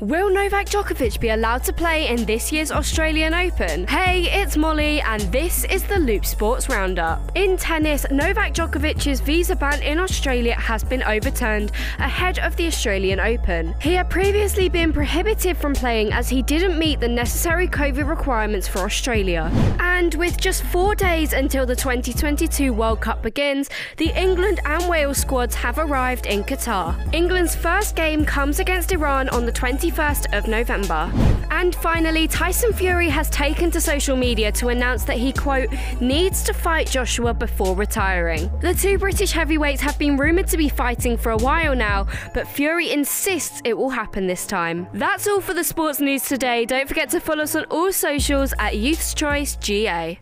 Will Novak Djokovic be allowed to play in this year's Australian Open? Hey, it's Molly, and this is the Loop Sports Roundup. In tennis, Novak Djokovic's visa ban in Australia has been overturned ahead of the Australian Open. He had previously been prohibited from playing as he didn't meet the necessary COVID requirements for Australia. And with just four days until the 2022 World Cup begins, the England and Wales squads have arrived in Qatar. England's first game comes against Iran on the 20 21st of November. And finally, Tyson Fury has taken to social media to announce that he, quote, needs to fight Joshua before retiring. The two British heavyweights have been rumoured to be fighting for a while now, but Fury insists it will happen this time. That's all for the sports news today. Don't forget to follow us on all socials at Youth's Choice GA.